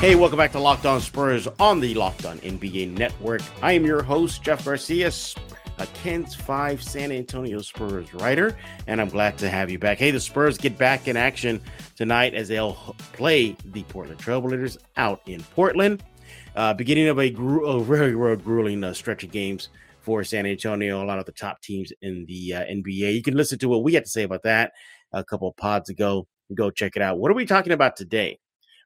Hey, welcome back to Locked On Spurs on the Locked On NBA Network. I am your host, Jeff Garcia, a KENS 5 San Antonio Spurs writer, and I'm glad to have you back. Hey, the Spurs get back in action tonight as they'll play the Portland Trailblazers out in Portland. Uh, beginning of a, gru- a very, very grueling uh, stretch of games for San Antonio, a lot of the top teams in the uh, NBA. You can listen to what we had to say about that a couple of pods ago. Go check it out. What are we talking about today?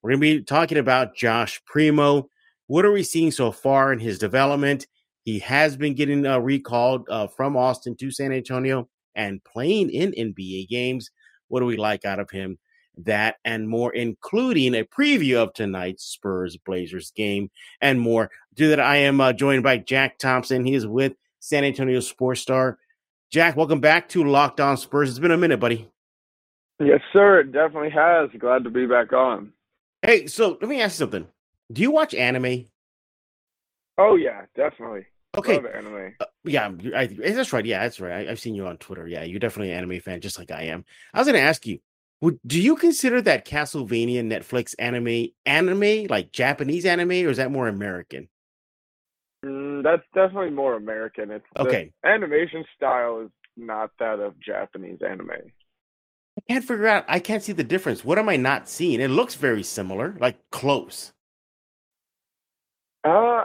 We're going to be talking about Josh Primo. What are we seeing so far in his development? He has been getting uh, recalled uh, from Austin to San Antonio and playing in NBA games. What do we like out of him? That and more, including a preview of tonight's Spurs Blazers game and more. Do that. I am uh, joined by Jack Thompson. He is with San Antonio Sports Star. Jack, welcome back to Locked On Spurs. It's been a minute, buddy. Yes, sir. It definitely has. Glad to be back on. Hey, so let me ask you something. Do you watch anime? Oh yeah, definitely. Okay. Love anime. Uh, yeah, I, that's right. Yeah, that's right. I, have seen you on Twitter. Yeah, you're definitely an anime fan, just like I am. I was going to ask you, would do you consider that Castlevania Netflix anime anime like Japanese anime, or is that more American? Mm, that's definitely more American. It's okay. animation style is not that of Japanese anime. I can't figure out. I can't see the difference. What am I not seeing? It looks very similar, like close. Uh,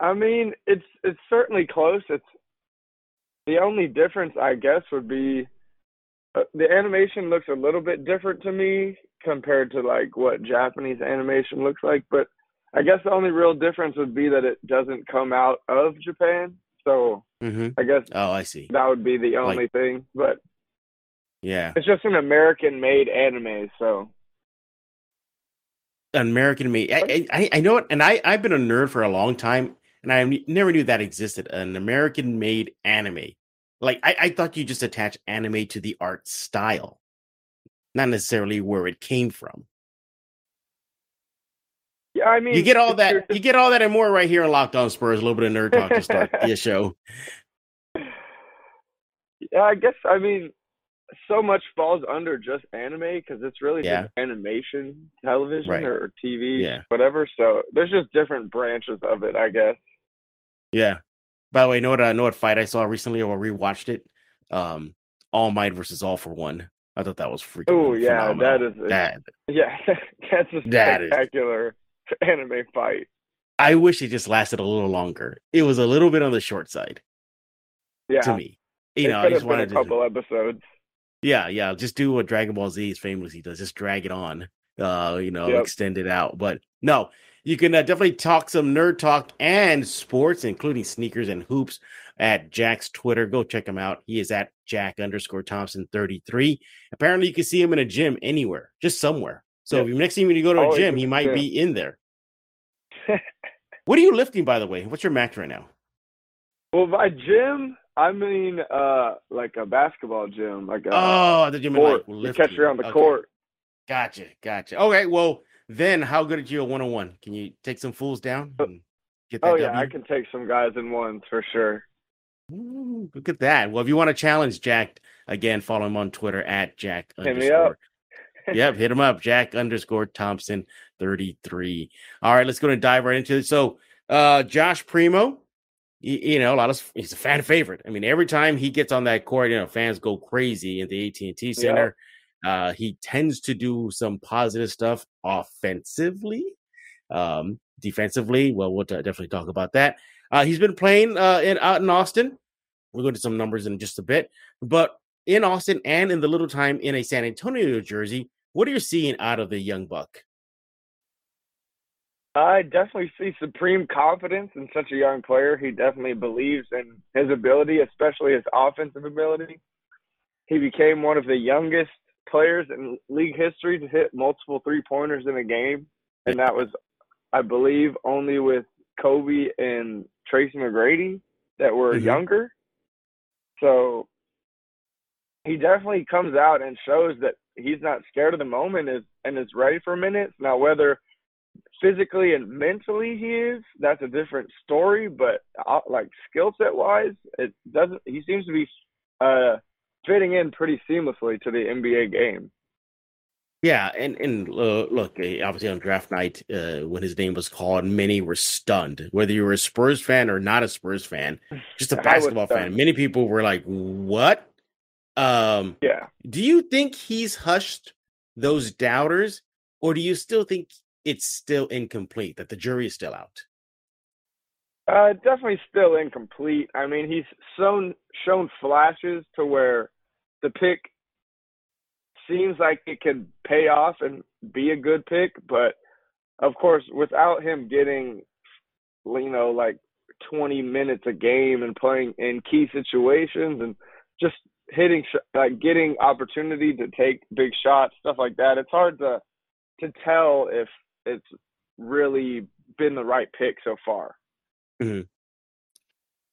I mean, it's it's certainly close. It's the only difference, I guess, would be uh, the animation looks a little bit different to me compared to like what Japanese animation looks like. But I guess the only real difference would be that it doesn't come out of Japan. So mm-hmm. I guess. Oh, I see. That would be the only like, thing. But yeah. It's just an American made anime, so American made. I, I, I know it, and I I've been a nerd for a long time, and I never knew that existed. An American made anime. Like I, I thought you just attach anime to the art style, not necessarily where it came from. Yeah, I mean, you get all that. You get all that and more right here on Locked On Spurs. A little bit of nerd talk to start the show. Yeah, I guess. I mean, so much falls under just anime because it's really yeah. just animation television right. or TV, yeah. whatever. So there's just different branches of it, I guess. Yeah. By the way, know what? I uh, know what fight I saw recently or rewatched it. Um, All Might versus All for One. I thought that was freaking. Oh yeah, that is a, that. Yeah, that's a that spectacular is, anime fight. I wish it just lasted a little longer. It was a little bit on the short side. Yeah. To me, you it know, I just wanted a couple to, episodes. Yeah, yeah. Just do what Dragon Ball Z is famously does. Just drag it on. Uh, you know, yep. extend it out. But no, you can uh, definitely talk some nerd talk and sports, including sneakers and hoops at Jack's Twitter. Go check him out. He is at Jack underscore Thompson 33. Apparently, you can see him in a gym anywhere, just somewhere. So yep. if next time when you go to a gym, he might be in there. what are you lifting, by the way? What's your max right now? Well, by gym, I mean uh like a basketball gym, like a oh, the gym court. Like catch you on the okay. court. Gotcha, gotcha. Okay, well then, how good at you at one on one? Can you take some fools down? get that oh yeah, w? I can take some guys in ones for sure. Ooh, look at that. Well, if you want to challenge Jack again, follow him on Twitter at Jack hit underscore. yep, hit him up, Jack underscore Thompson thirty three. All right, let's go and dive right into it. So, uh, Josh Primo, you, you, know, a lot of he's a fan favorite. I mean, every time he gets on that court, you know, fans go crazy at the AT and T Center. Yeah. Uh, he tends to do some positive stuff offensively, um, defensively. Well, we'll t- definitely talk about that. Uh, he's been playing uh, in out in Austin. We'll go to some numbers in just a bit, but in Austin and in the little time in a San Antonio jersey, what are you seeing out of the young buck? I definitely see supreme confidence in such a young player. He definitely believes in his ability, especially his offensive ability. He became one of the youngest players in league history to hit multiple three pointers in a game. And that was, I believe, only with Kobe and Tracy McGrady that were mm-hmm. younger. So he definitely comes out and shows that he's not scared of the moment is, and is ready for minutes. Now, whether physically and mentally he is, that's a different story. But uh, like skill set wise, it doesn't. He seems to be uh, fitting in pretty seamlessly to the NBA game. Yeah, and and uh, look, eh, obviously on draft night, uh, when his name was called, many were stunned. Whether you were a Spurs fan or not a Spurs fan, just a basketball fan, many people were like, "What?" Um, yeah. Do you think he's hushed those doubters, or do you still think it's still incomplete? That the jury is still out. Uh, definitely still incomplete. I mean, he's shown shown flashes to where the pick seems like it could pay off and be a good pick, but of course, without him getting, you know, like 20 minutes a game and playing in key situations and just hitting, like getting opportunity to take big shots, stuff like that, it's hard to to tell if it's really been the right pick so far. Mm-hmm.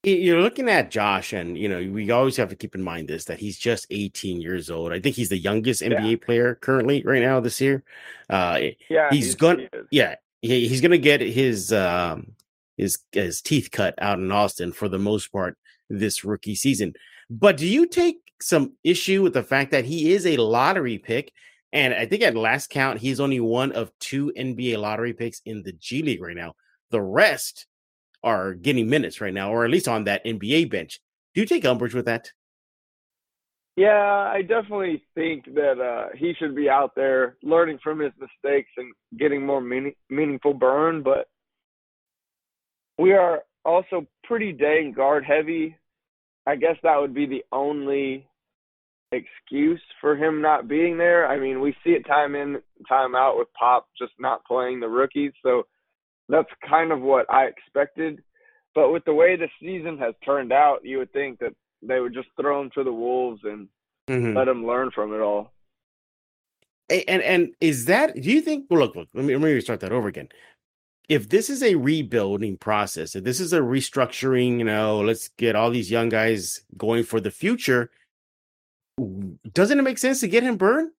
You're looking at Josh, and you know we always have to keep in mind this that he's just 18 years old. I think he's the youngest NBA yeah. player currently right now this year. Uh, yeah, he's, he's gonna, he yeah, he, he's gonna get his um his his teeth cut out in Austin for the most part this rookie season. But do you take some issue with the fact that he is a lottery pick? And I think at last count, he's only one of two NBA lottery picks in the G League right now. The rest are getting minutes right now, or at least on that NBA bench. Do you take umbrage with that? Yeah, I definitely think that uh, he should be out there learning from his mistakes and getting more meaning, meaningful burn. But we are also pretty dang guard heavy. I guess that would be the only excuse for him not being there. I mean, we see it time in, time out with Pop just not playing the rookies. So that's kind of what I expected. But with the way the season has turned out, you would think that they would just throw him to the wolves and mm-hmm. let him learn from it all. And and is that? Do you think? Well, look, look. Let me let me start that over again. If this is a rebuilding process, if this is a restructuring, you know, let's get all these young guys going for the future. Doesn't it make sense to get him burned?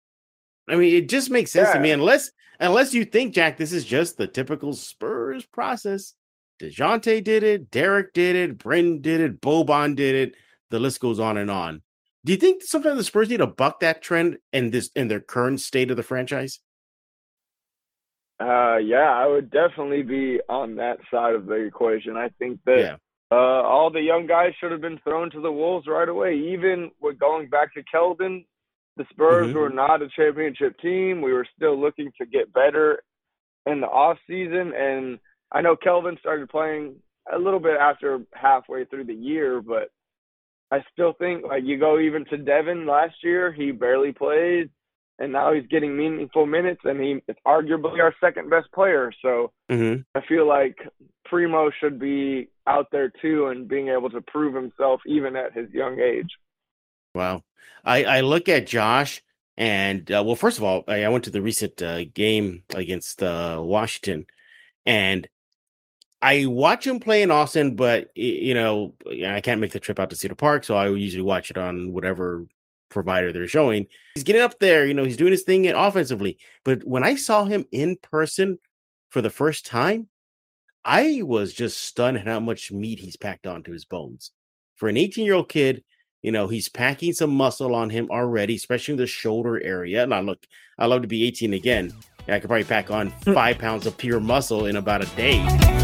I mean, it just makes sense yeah. to me, unless unless you think, Jack, this is just the typical Spurs process. Dejounte did it, Derrick did it, Bryn did it, Boban did it. The list goes on and on. Do you think sometimes the Spurs need to buck that trend in this in their current state of the franchise? Uh, yeah, I would definitely be on that side of the equation. I think that yeah. Uh, all the young guys should have been thrown to the wolves right away. Even with going back to Keldon, the Spurs mm-hmm. were not a championship team. We were still looking to get better in the off season, and I know Keldon started playing a little bit after halfway through the year, but I still think like you go even to Devin last year, he barely played, and now he's getting meaningful minutes, and he is arguably our second best player. So mm-hmm. I feel like Primo should be out there too and being able to prove himself even at his young age. Wow. I, I look at Josh and uh, well, first of all, I, I went to the recent uh, game against uh, Washington, and I watch him play in Austin, but you know I can't make the trip out to Cedar Park, so I usually watch it on whatever provider they're showing. He's getting up there, you know, he's doing his thing offensively. But when I saw him in person for the first time, I was just stunned at how much meat he's packed onto his bones. For an 18 year old kid, you know, he's packing some muscle on him already, especially in the shoulder area. And I look, I love to be 18 again. I could probably pack on hmm. five pounds of pure muscle in about a day.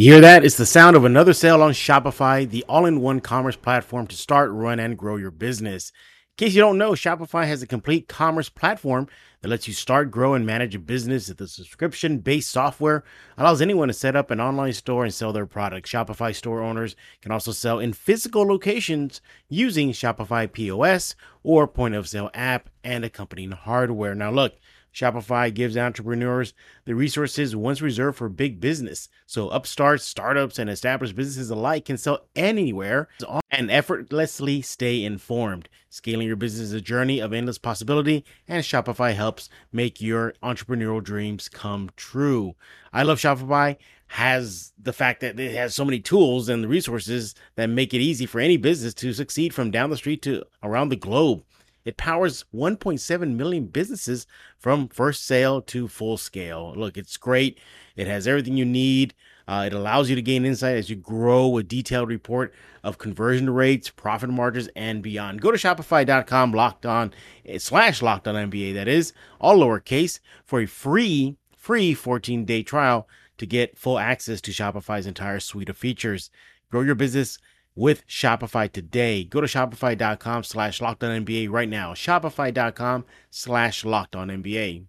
You hear that? It's the sound of another sale on Shopify, the all in one commerce platform to start, run, and grow your business. In case you don't know, Shopify has a complete commerce platform that lets you start, grow, and manage a business. The subscription based software allows anyone to set up an online store and sell their products. Shopify store owners can also sell in physical locations using Shopify POS or point of sale app and accompanying hardware. Now, look, Shopify gives entrepreneurs the resources once reserved for big business. So upstarts, startups, and established businesses alike can sell anywhere and effortlessly stay informed. Scaling your business is a journey of endless possibility, and Shopify helps make your entrepreneurial dreams come true. I love Shopify has the fact that it has so many tools and resources that make it easy for any business to succeed from down the street to around the globe. It powers 1.7 million businesses from first sale to full scale. Look, it's great. It has everything you need. Uh, it allows you to gain insight as you grow a detailed report of conversion rates, profit margins, and beyond. Go to Shopify.com locked on eh, slash locked on NBA, that is, all lowercase, for a free, free 14 day trial to get full access to Shopify's entire suite of features. Grow your business with Shopify today. Go to Shopify.com slash locked on NBA right now. Shopify.com slash locked on NBA.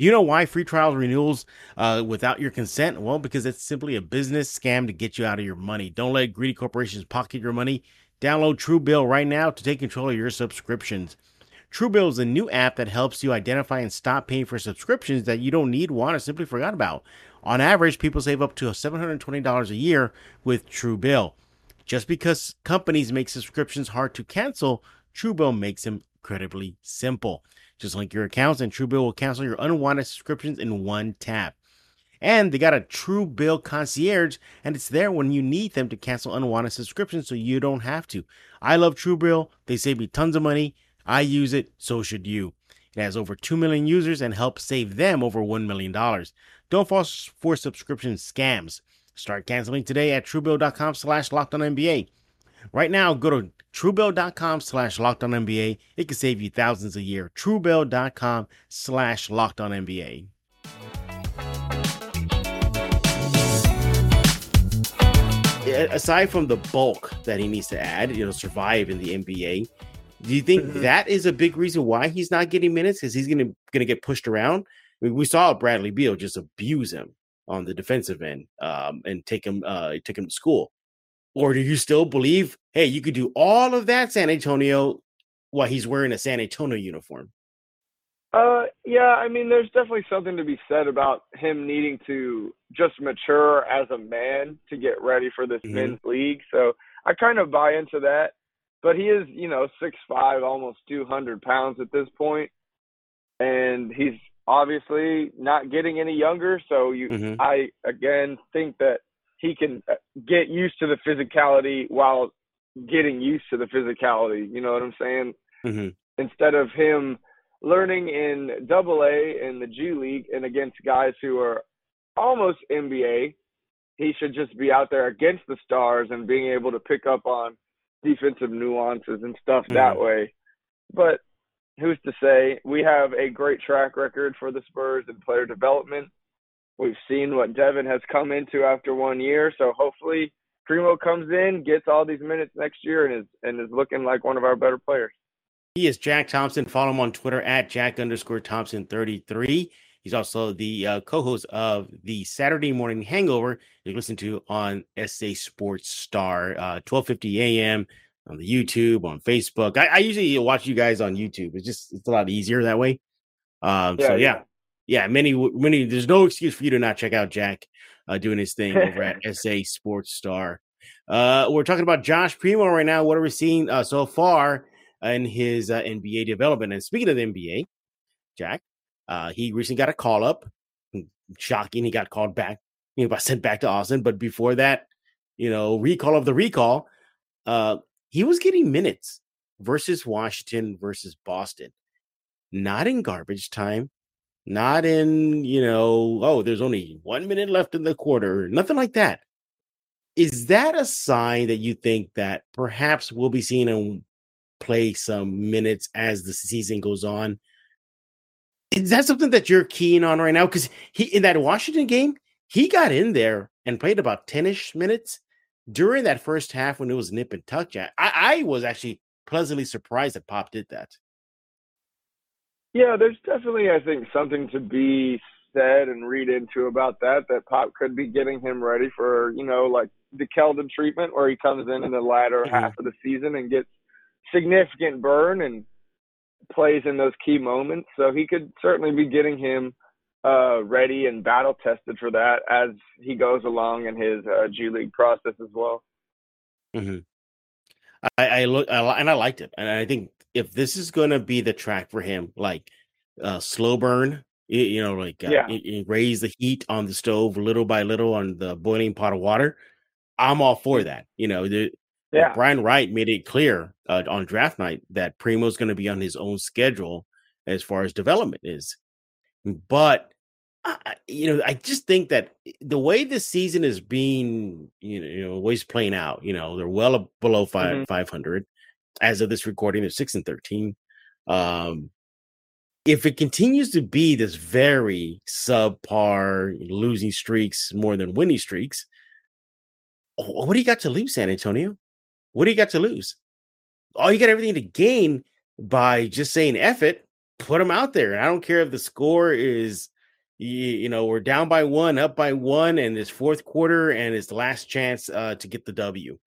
You know why free trial renewals uh, without your consent? Well, because it's simply a business scam to get you out of your money. Don't let greedy corporations pocket your money. Download Truebill right now to take control of your subscriptions. Truebill is a new app that helps you identify and stop paying for subscriptions that you don't need, want, or simply forgot about. On average, people save up to $720 a year with Truebill. Just because companies make subscriptions hard to cancel, Truebill makes them incredibly simple. Just link your accounts and Truebill will cancel your unwanted subscriptions in one tap. And they got a Truebill concierge, and it's there when you need them to cancel unwanted subscriptions so you don't have to. I love Truebill. They save me tons of money. I use it, so should you. It has over 2 million users and helps save them over $1 million. Don't fall for subscription scams. Start canceling today at truebill.com slash locked on NBA. Right now, go to truebill.com slash locked on NBA. It can save you thousands a year. Truebill.com slash locked on NBA. Aside from the bulk that he needs to add, you know, survive in the NBA, do you think mm-hmm. that is a big reason why he's not getting minutes? Because he's gonna gonna get pushed around. I mean, we saw Bradley Beal just abuse him on the defensive end um, and take him uh, take him to school. Or do you still believe, hey, you could do all of that, San Antonio, while he's wearing a San Antonio uniform? Uh, yeah, I mean, there's definitely something to be said about him needing to just mature as a man to get ready for this mm-hmm. men's league. So I kind of buy into that. But he is, you know, six five, almost two hundred pounds at this point, and he's obviously not getting any younger. So you, mm-hmm. I again think that he can uh, get used to the physicality while getting used to the physicality. You know what I'm saying? Mm-hmm. Instead of him learning in Double A in the G League and against guys who are almost NBA, he should just be out there against the stars and being able to pick up on defensive nuances and stuff mm-hmm. that way. But who's to say? We have a great track record for the Spurs in player development. We've seen what Devin has come into after one year, so hopefully Primo comes in, gets all these minutes next year, and is and is looking like one of our better players. He is Jack Thompson. Follow him on Twitter at Jack underscore Thompson thirty three. He's also the uh, co-host of the Saturday Morning Hangover. You listen to on SA Sports Star, uh, twelve fifty a.m. on the YouTube, on Facebook. I, I, usually watch you guys on YouTube. It's just it's a lot easier that way. Um, yeah, so yeah. yeah yeah, many many. There's no excuse for you to not check out Jack uh, doing his thing over at SA Sports Star. Uh, we're talking about Josh Primo right now. What are we seeing uh, so far in his uh, NBA development? And speaking of the NBA, Jack, uh, he recently got a call up. Shocking, he got called back. He got sent back to Austin. But before that, you know, recall of the recall, uh, he was getting minutes versus Washington versus Boston. Not in garbage time, not in, you know, oh, there's only one minute left in the quarter, nothing like that. Is that a sign that you think that perhaps we'll be seeing him play some minutes as the season goes on? Is that something that you're keen on right now? Because he in that Washington game, he got in there and played about 10-ish minutes during that first half when it was nip and tuck. I, I was actually pleasantly surprised that Pop did that. Yeah, there's definitely, I think, something to be said and read into about that. That Pop could be getting him ready for, you know, like the Keldon treatment, where he comes in in the latter mm-hmm. half of the season and gets significant burn and plays in those key moments. So he could certainly be getting him uh, ready and battle tested for that as he goes along in his uh, G League process as well. Mm-hmm. I, I look I, and I liked it, and I think if this is going to be the track for him, like uh, slow burn, you, you know, like uh, yeah. raise the heat on the stove little by little on the boiling pot of water, I'm all for that. You know, the, yeah. Brian Wright made it clear uh, on draft night that Primo's going to be on his own schedule as far as development is. But I, you know, I just think that the way this season is being, you know, you know, ways playing out, you know, they're well below 5 mm-hmm. 500 as of this recording. They're six and 13. Um, if it continues to be this very subpar losing streaks more than winning streaks, what do you got to lose, San Antonio? What do you got to lose? Oh, you got everything to gain by just saying F it, put them out there. And I don't care if the score is, you, you know, we're down by one, up by one, and it's fourth quarter and it's the last chance uh, to get the W.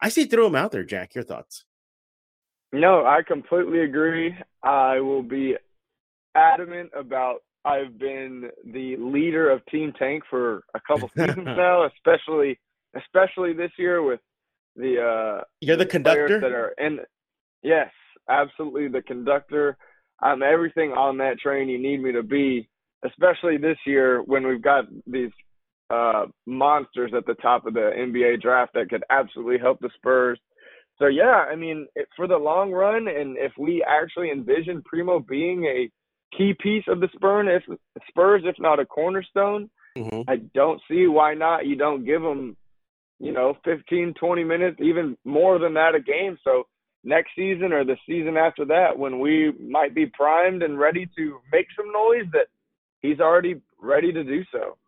I say throw him out there, Jack. Your thoughts? No, I completely agree. I will be adamant about I've been the leader of Team Tank for a couple seasons now, especially especially this year with the uh You're the, the conductor that are and yes, absolutely the conductor. I'm everything on that train you need me to be, especially this year when we've got these uh monsters at the top of the NBA draft that could absolutely help the Spurs. So yeah, I mean, for the long run, and if we actually envision Primo being a key piece of the Spurs, if Spurs, if not a cornerstone, mm-hmm. I don't see why not. You don't give him you know, 15, 20 minutes, even more than that a game. So next season or the season after that, when we might be primed and ready to make some noise, that he's already ready to do so.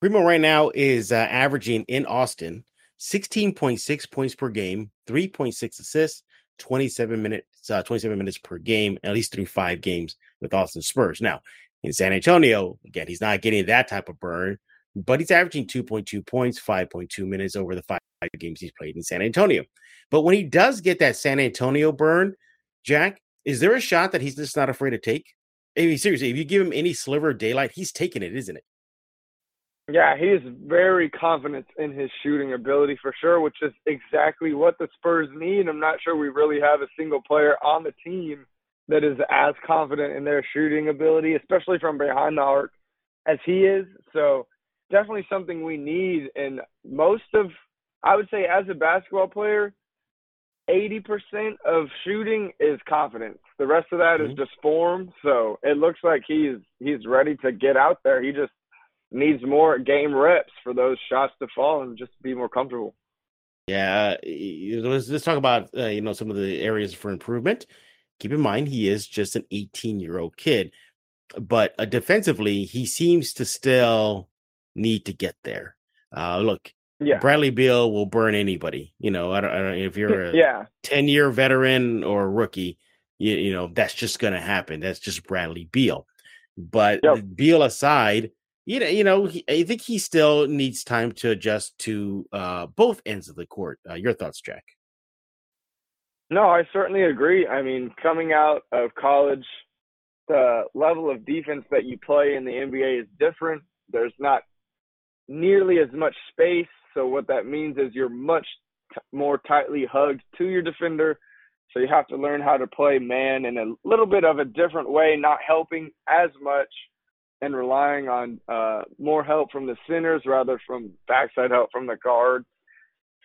Primo right now is uh, averaging in Austin 16.6 points per game, 3.6 assists, 27 minutes, uh, 27 minutes per game, at least through five games with Austin Spurs. Now, in San Antonio, again, he's not getting that type of burn, but he's averaging 2.2 points, 5.2 minutes over the five games he's played in San Antonio. But when he does get that San Antonio burn, Jack, is there a shot that he's just not afraid to take? I mean, seriously, if you give him any sliver of daylight, he's taking it, isn't it? Yeah, he is very confident in his shooting ability for sure, which is exactly what the Spurs need. I'm not sure we really have a single player on the team that is as confident in their shooting ability, especially from behind the arc, as he is. So definitely something we need. And most of, I would say, as a basketball player, 80% of shooting is confidence. The rest of that mm-hmm. is just form. So it looks like he's he's ready to get out there. He just needs more game reps for those shots to fall and just be more comfortable. Yeah, let's, let's talk about uh, you know some of the areas for improvement. Keep in mind he is just an 18 year old kid, but uh, defensively he seems to still need to get there. Uh, look, yeah. Bradley Beal will burn anybody. You know, I don't, I don't if you're a yeah. 10 year veteran or a rookie, you, you know, that's just going to happen. That's just Bradley Beal. But yep. Beal aside, you know, you know, he, I think he still needs time to adjust to uh, both ends of the court. Uh, your thoughts, Jack? No, I certainly agree. I mean, coming out of college, the level of defense that you play in the NBA is different. There's not nearly as much space. So what that means is you're much t- more tightly hugged to your defender. So you have to learn how to play man in a little bit of a different way, not helping as much and relying on uh, more help from the centers rather from backside help from the guard.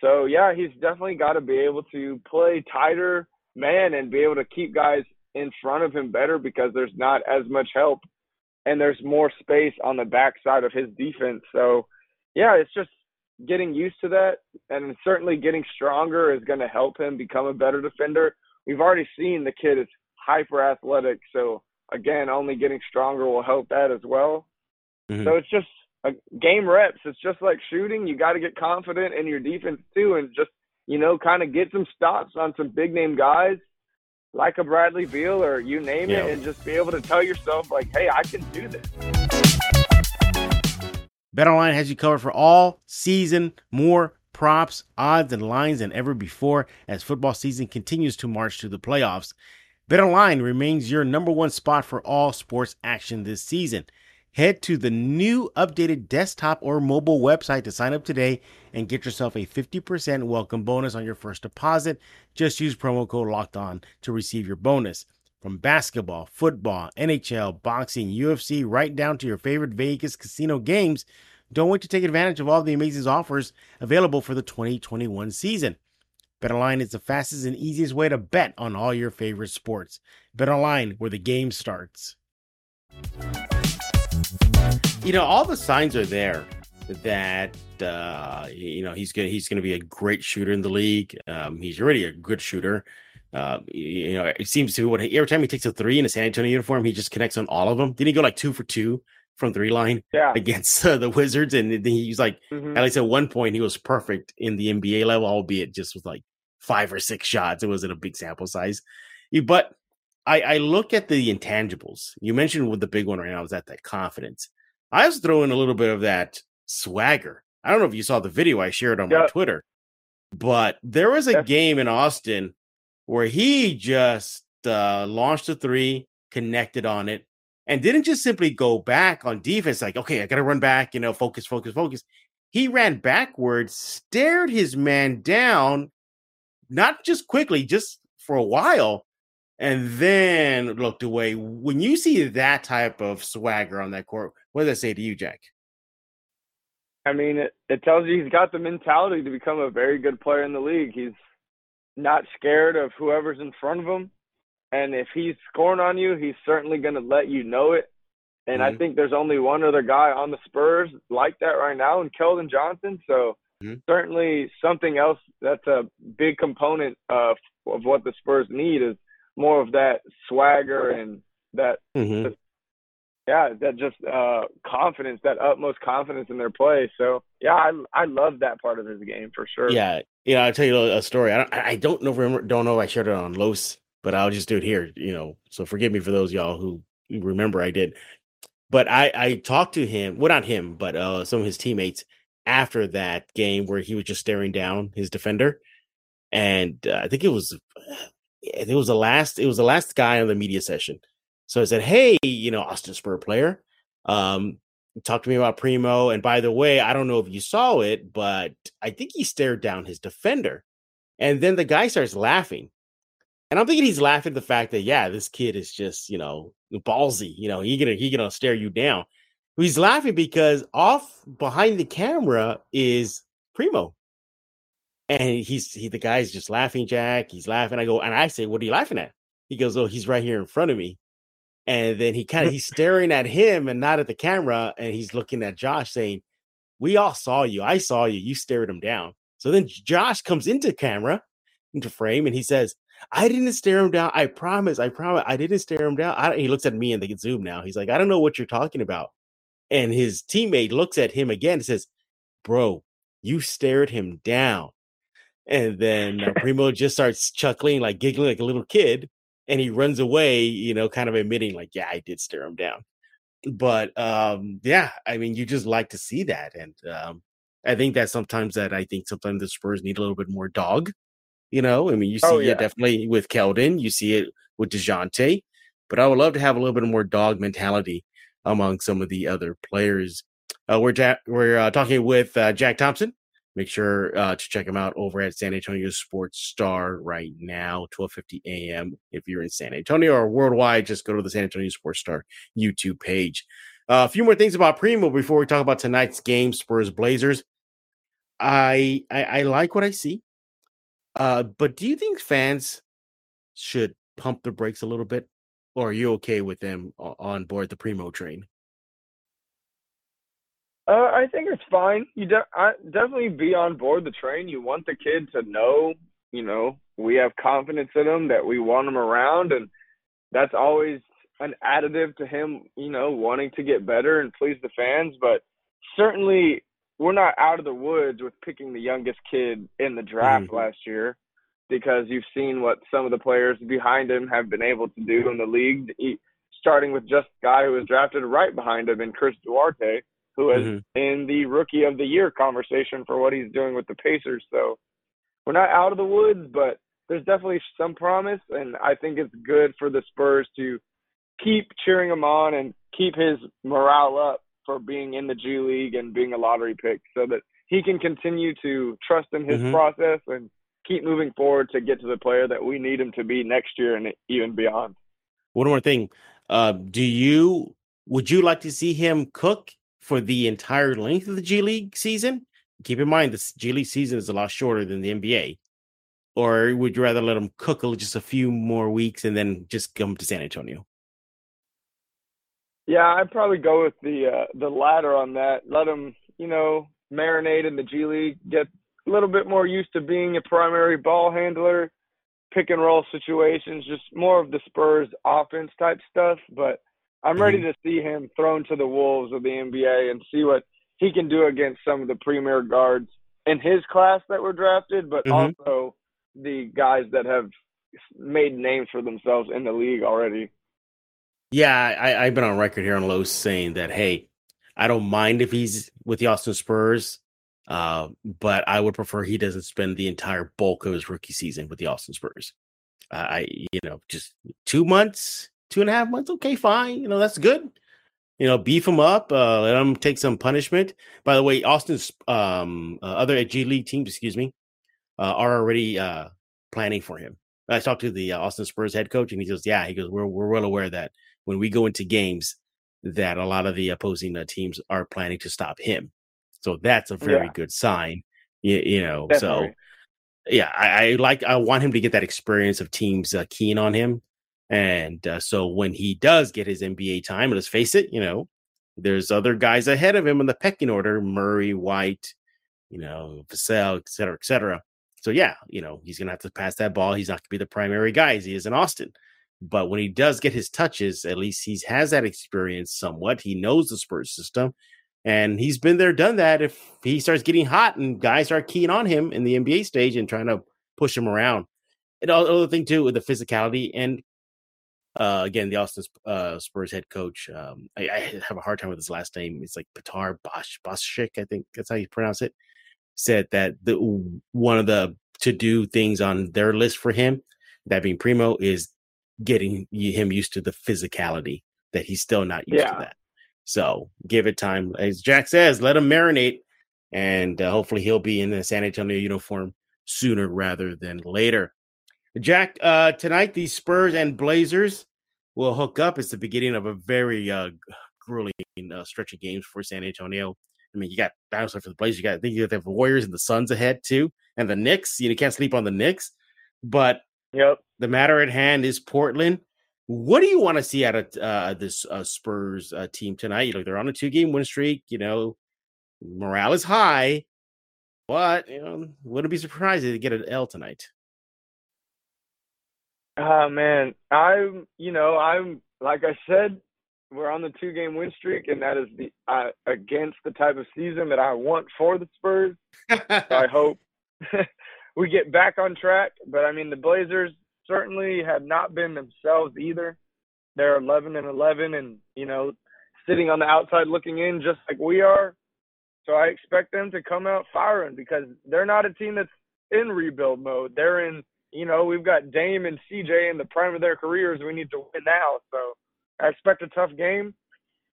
So yeah, he's definitely got to be able to play tighter man and be able to keep guys in front of him better because there's not as much help and there's more space on the backside of his defense. So, yeah, it's just getting used to that, and certainly getting stronger is going to help him become a better defender. We've already seen the kid is hyper athletic, so again, only getting stronger will help that as well. Mm-hmm. So it's just a game reps. It's just like shooting. You got to get confident in your defense too, and just you know, kind of get some stops on some big name guys like a Bradley Beal or you name yeah. it, and just be able to tell yourself, like, hey, I can do this. BetOnline has you covered for all season, more props, odds, and lines than ever before as football season continues to march to the playoffs. BetOnline remains your number one spot for all sports action this season. Head to the new updated desktop or mobile website to sign up today and get yourself a 50% welcome bonus on your first deposit. Just use promo code locked on to receive your bonus. From basketball, football, NHL, boxing, UFC, right down to your favorite Vegas casino games, don't wait to take advantage of all the amazing offers available for the 2021 season. BetOnline is the fastest and easiest way to bet on all your favorite sports. BetOnline, where the game starts. You know, all the signs are there that uh, you know he's gonna he's gonna be a great shooter in the league. Um, he's already a good shooter. Uh, you know, it seems to what every time he takes a three in a San Antonio uniform, he just connects on all of them. Didn't he go like two for two from three line yeah. against uh, the Wizards? And he's like, mm-hmm. at least at one point, he was perfect in the NBA level, albeit just with like five or six shots. It wasn't a big sample size, but I, I look at the intangibles. You mentioned with the big one right now is that that confidence. I was throwing a little bit of that swagger. I don't know if you saw the video I shared on my Twitter, but there was a game in Austin where he just uh, launched a three, connected on it, and didn't just simply go back on defense, like, okay, I got to run back, you know, focus, focus, focus. He ran backwards, stared his man down, not just quickly, just for a while, and then looked away. When you see that type of swagger on that court, what does that say to you, Jack? I mean, it, it tells you he's got the mentality to become a very good player in the league. He's not scared of whoever's in front of him. And if he's scoring on you, he's certainly going to let you know it. And mm-hmm. I think there's only one other guy on the Spurs like that right now, and Keldon Johnson. So mm-hmm. certainly something else that's a big component of of what the Spurs need is more of that swagger and that mm-hmm yeah, that just uh confidence, that utmost confidence in their play. So yeah, I I love that part of his game for sure. Yeah, you know I'll tell you a story. I don't I don't know remember don't know if I shared it on Los, but I'll just do it here. You know, so forgive me for those y'all who remember I did. But I I talked to him, well not him, but uh some of his teammates after that game where he was just staring down his defender, and uh, I think it was it was the last it was the last guy on the media session so I said, Hey, you know, Austin Spur player, um, talk to me about Primo. And by the way, I don't know if you saw it, but I think he stared down his defender. And then the guy starts laughing. And I'm thinking he's laughing at the fact that, yeah, this kid is just, you know, ballsy. You know, he gonna he gonna stare you down. He's laughing because off behind the camera is Primo. And he's he the guy's just laughing, Jack. He's laughing. I go, and I say, What are you laughing at? He goes, Oh, he's right here in front of me and then he kind of he's staring at him and not at the camera and he's looking at josh saying we all saw you i saw you you stared him down so then josh comes into camera into frame and he says i didn't stare him down i promise i promise i didn't stare him down I, he looks at me and they zoom now he's like i don't know what you're talking about and his teammate looks at him again and says bro you stared him down and then uh, primo just starts chuckling like giggling like a little kid and he runs away, you know, kind of admitting like, yeah, I did stare him down. But um, yeah, I mean, you just like to see that, and um, I think that sometimes that I think sometimes the Spurs need a little bit more dog. You know, I mean, you oh, see oh, yeah. it definitely with Keldon, you see it with Dejounte, but I would love to have a little bit more dog mentality among some of the other players. Uh, we're ja- we're uh, talking with uh, Jack Thompson, Make sure uh, to check them out over at San Antonio Sports Star right now, 12:50 a.m. If you're in San Antonio or worldwide, just go to the San Antonio Sports Star YouTube page. Uh, a few more things about Primo before we talk about tonight's game, Spurs Blazers. I, I, I like what I see, uh, but do you think fans should pump the brakes a little bit, or are you okay with them on board the Primo train? Uh, I think it's fine. You de- I, definitely be on board the train. You want the kid to know, you know, we have confidence in him that we want him around, and that's always an additive to him, you know, wanting to get better and please the fans. But certainly, we're not out of the woods with picking the youngest kid in the draft mm-hmm. last year because you've seen what some of the players behind him have been able to do in the league. starting with just the guy who was drafted right behind him in Chris Duarte who is mm-hmm. in the rookie of the year conversation for what he's doing with the Pacers. So we're not out of the woods, but there's definitely some promise, and I think it's good for the Spurs to keep cheering him on and keep his morale up for being in the G League and being a lottery pick, so that he can continue to trust in his mm-hmm. process and keep moving forward to get to the player that we need him to be next year and even beyond. One more thing, uh, do you would you like to see him cook for the entire length of the G League season? Keep in mind the G League season is a lot shorter than the NBA. Or would you rather let them cook just a few more weeks and then just come to San Antonio? Yeah, I'd probably go with the uh, the latter on that. Let them, you know, marinate in the G League, get a little bit more used to being a primary ball handler, pick and roll situations, just more of the Spurs offense type stuff. But I'm ready mm-hmm. to see him thrown to the wolves of the NBA and see what he can do against some of the premier guards in his class that were drafted, but mm-hmm. also the guys that have made names for themselves in the league already. Yeah, I, I've been on record here on Lowe's saying that hey, I don't mind if he's with the Austin Spurs, uh, but I would prefer he doesn't spend the entire bulk of his rookie season with the Austin Spurs. Uh, I, you know, just two months, two and a half months. Okay, fine. You know, that's good. You know, beef him up, uh, let him take some punishment. By the way, Austin's um, uh, other G League teams, excuse me, uh, are already uh, planning for him. I talked to the uh, Austin Spurs head coach, and he goes, "Yeah, he goes, we're we're well aware that when we go into games, that a lot of the opposing uh, teams are planning to stop him. So that's a very yeah. good sign. You, you know, Definitely. so yeah, I, I, like I want him to get that experience of teams uh, keen on him, and uh, so when he does get his NBA time, let's face it, you know, there's other guys ahead of him in the pecking order: Murray, White, you know, Vassell, et cetera, et cetera. So yeah, you know, he's gonna have to pass that ball. He's not gonna be the primary guy as he is in Austin. But when he does get his touches, at least he has that experience somewhat. He knows the Spurs system, and he's been there, done that. If he starts getting hot and guys are keen on him in the NBA stage and trying to push him around, and other thing too with the physicality and uh, again the Austin uh, Spurs head coach. Um, I, I, have a hard time with his last name. It's like Petar Bosch, Boschik, I think that's how you pronounce it. Said that the one of the to do things on their list for him, that being Primo, is getting him used to the physicality that he's still not used yeah. to that. So give it time. As Jack says, let him marinate, and uh, hopefully he'll be in the San Antonio uniform sooner rather than later. Jack, uh, tonight the Spurs and Blazers will hook up. It's the beginning of a very uh, grueling uh, stretch of games for San Antonio. I mean, you got bounce for the Blazers. You got I think you have the Warriors and the Suns ahead too, and the Knicks. You, know, you can't sleep on the Knicks, but Yep. The matter at hand is Portland. What do you want to see out of uh, this uh, Spurs uh, team tonight? You know, they're on a two-game win streak. You know, morale is high, but you know, wouldn't be surprised if they get an L tonight. Oh man, I'm you know I'm like I said, we're on the two-game win streak, and that is the uh, against the type of season that I want for the Spurs. so I hope we get back on track. But I mean, the Blazers certainly have not been themselves either. They're 11 and 11, and you know, sitting on the outside looking in, just like we are. So I expect them to come out firing because they're not a team that's in rebuild mode. They're in, you know, we've got Dame and CJ in the prime of their careers. We need to win now. So I expect a tough game.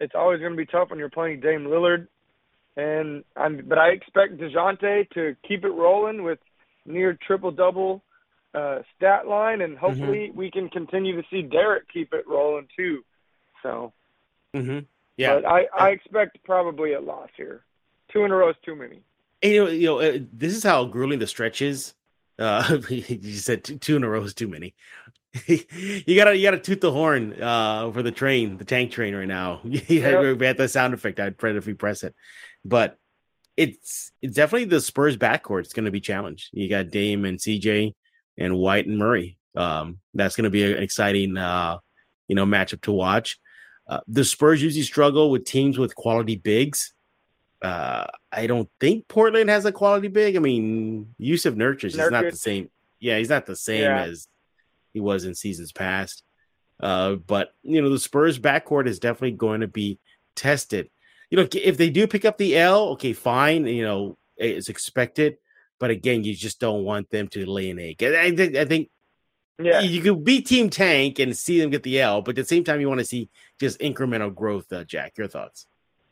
It's always going to be tough when you're playing Dame Lillard. And I'm, but I expect Dejounte to keep it rolling with near triple double uh, stat line, and hopefully mm-hmm. we can continue to see Derrick keep it rolling too. So, mm-hmm. yeah, but I, I expect probably a loss here. Two in a row is too many. And, you know, you know, uh, this is how grueling the stretch is. Uh, you said two, two in a row is too many. you gotta you gotta toot the horn uh, for the train, the tank train right now. yep. we had the sound effect. I'd pray if we press it, but it's it's definitely the Spurs backcourt. It's going to be challenged. You got Dame and CJ and White and Murray. Um, that's going to be an exciting, uh, you know, matchup to watch. Uh, the Spurs usually struggle with teams with quality bigs. Uh, I don't think Portland has a quality big. I mean, Jusuf Nurkic is not the same. Yeah, he's not the same yeah. as he was in seasons past. Uh, but you know, the Spurs backcourt is definitely going to be tested you know, if they do pick up the L, okay, fine. You know, it's expected. But again, you just don't want them to lay an egg. I think, I think yeah. you could beat Team Tank and see them get the L, but at the same time, you want to see just incremental growth. Uh, Jack, your thoughts?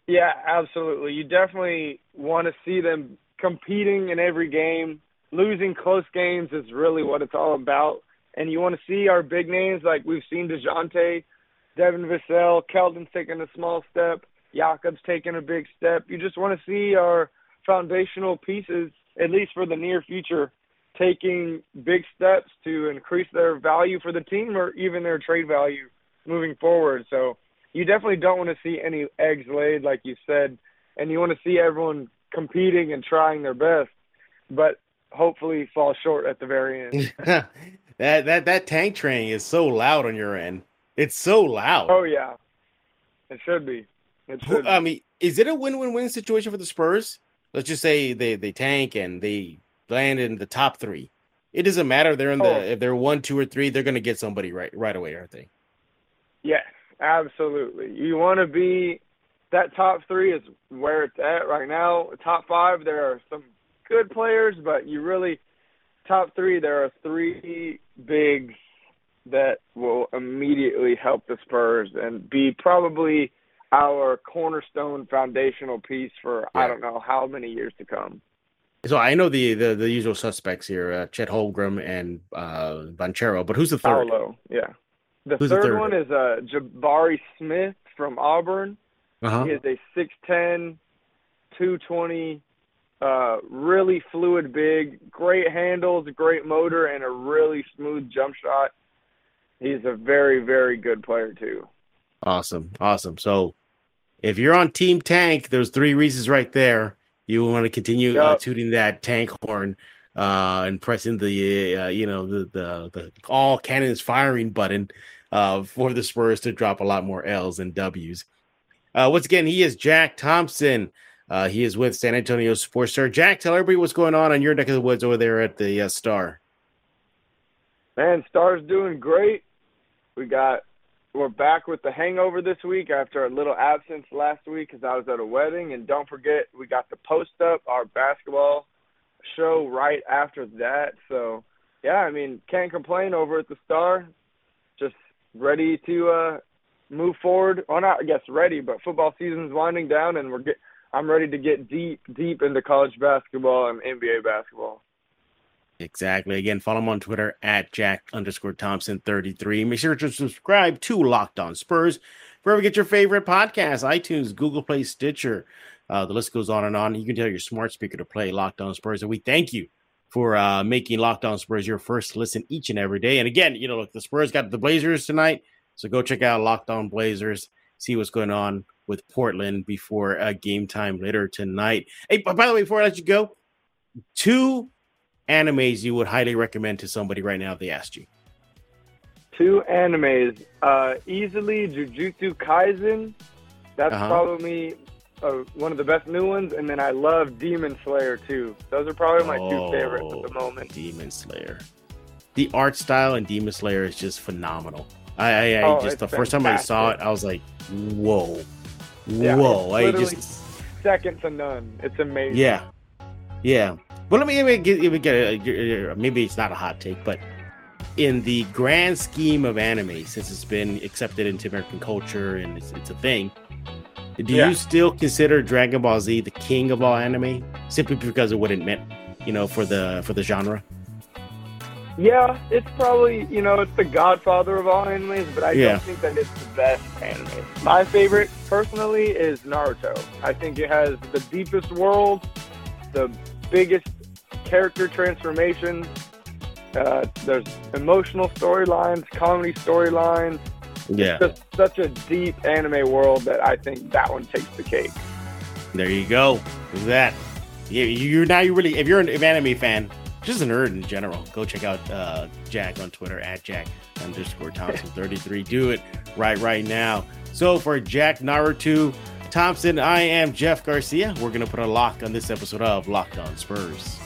Yeah, absolutely. You definitely want to see them competing in every game. Losing close games is really what it's all about. And you want to see our big names like we've seen Dejounte, Devin Vassell, Keldon's taking a small step. Jakob's taking a big step. You just want to see our foundational pieces, at least for the near future, taking big steps to increase their value for the team or even their trade value moving forward. So you definitely don't want to see any eggs laid, like you said, and you want to see everyone competing and trying their best, but hopefully fall short at the very end. that that that tank train is so loud on your end. It's so loud. Oh yeah, it should be. It should. I mean, is it a win-win-win situation for the Spurs? Let's just say they they tank and they land in the top three. It doesn't matter. They're in the oh. if they're one, two, or three. They're going to get somebody right right away, aren't they? Yes, absolutely. You want to be that top three is where it's at right now. Top five, there are some good players, but you really top three. There are three bigs that will immediately help the Spurs and be probably our cornerstone foundational piece for yeah. I don't know how many years to come. So I know the the, the usual suspects here: uh, Chet Holmgren and uh, Banchero. But who's the third? Paolo, yeah. The third, the third, one is uh, Jabari Smith from Auburn. Uh-huh. He is a 6'10", 220, uh, really fluid big, great handles, great motor, and a really smooth jump shot. He's a very, very good player too. Awesome, awesome. So, if you're on Team Tank, there's three reasons right there. You want to continue yep. uh, tooting that tank horn uh, and pressing the uh, you know the, the the all cannons firing button uh, for the Spurs to drop a lot more L's and W's. Uh, once again, he is Jack Thompson. Uh, he is with San Antonio Sports Star. Jack, tell everybody what's going on on your neck of the woods over there at the uh, Star. Man, Star's doing great. We got we're back with the hangover this week after a little absence last week because I was at a wedding. And don't forget, we got the post up, our basketball show right after that. So yeah, I mean, can't complain over at the Star. Just ready to uh move forward. Well, not I guess ready, but football season's winding down, and we're get. I'm ready to get deep, deep into college basketball and NBA basketball. Exactly. Again, follow him on Twitter at Jack underscore Thompson 33. Make sure to subscribe to Locked On Spurs wherever you get your favorite podcasts, iTunes, Google Play, Stitcher. Uh, the list goes on and on. You can tell your smart speaker to play Locked On Spurs. And we thank you for uh, making Locked On Spurs your first listen each and every day. And again, you know, look, the Spurs got the Blazers tonight. So go check out Locked On Blazers, see what's going on with Portland before uh, game time later tonight. Hey, by the way, before I let you go, two animes you would highly recommend to somebody right now if they asked you? Two animes. Uh, easily Jujutsu Kaisen. That's uh-huh. probably uh, one of the best new ones. And then I love Demon Slayer too. Those are probably my oh, two favorites at the moment. Demon Slayer. The art style in Demon Slayer is just phenomenal. I, I, I oh, just the first time I saw it, I was like, "Whoa, yeah, whoa!" I just second to none. It's amazing. Yeah, yeah. But let me, me get, let me get a, maybe it's not a hot take, but in the grand scheme of anime, since it's been accepted into American culture and it's, it's a thing, do yeah. you still consider Dragon Ball Z the king of all anime simply because of what it meant, you know, for the for the genre? Yeah, it's probably you know it's the godfather of all animes, but I yeah. don't think that it's the best anime. My favorite, personally, is Naruto. I think it has the deepest world, the biggest character transformations. Uh, there's emotional storylines, comedy storylines. Yeah, it's just such a deep anime world that I think that one takes the cake. There you go. That you, you're now you really if you're an anime fan, just a nerd in general, go check out uh, Jack on Twitter at Jack underscore Thompson 33. Do it right right now. So for Jack Naruto Thompson, I am Jeff Garcia. We're gonna put a lock on this episode of Locked On Spurs.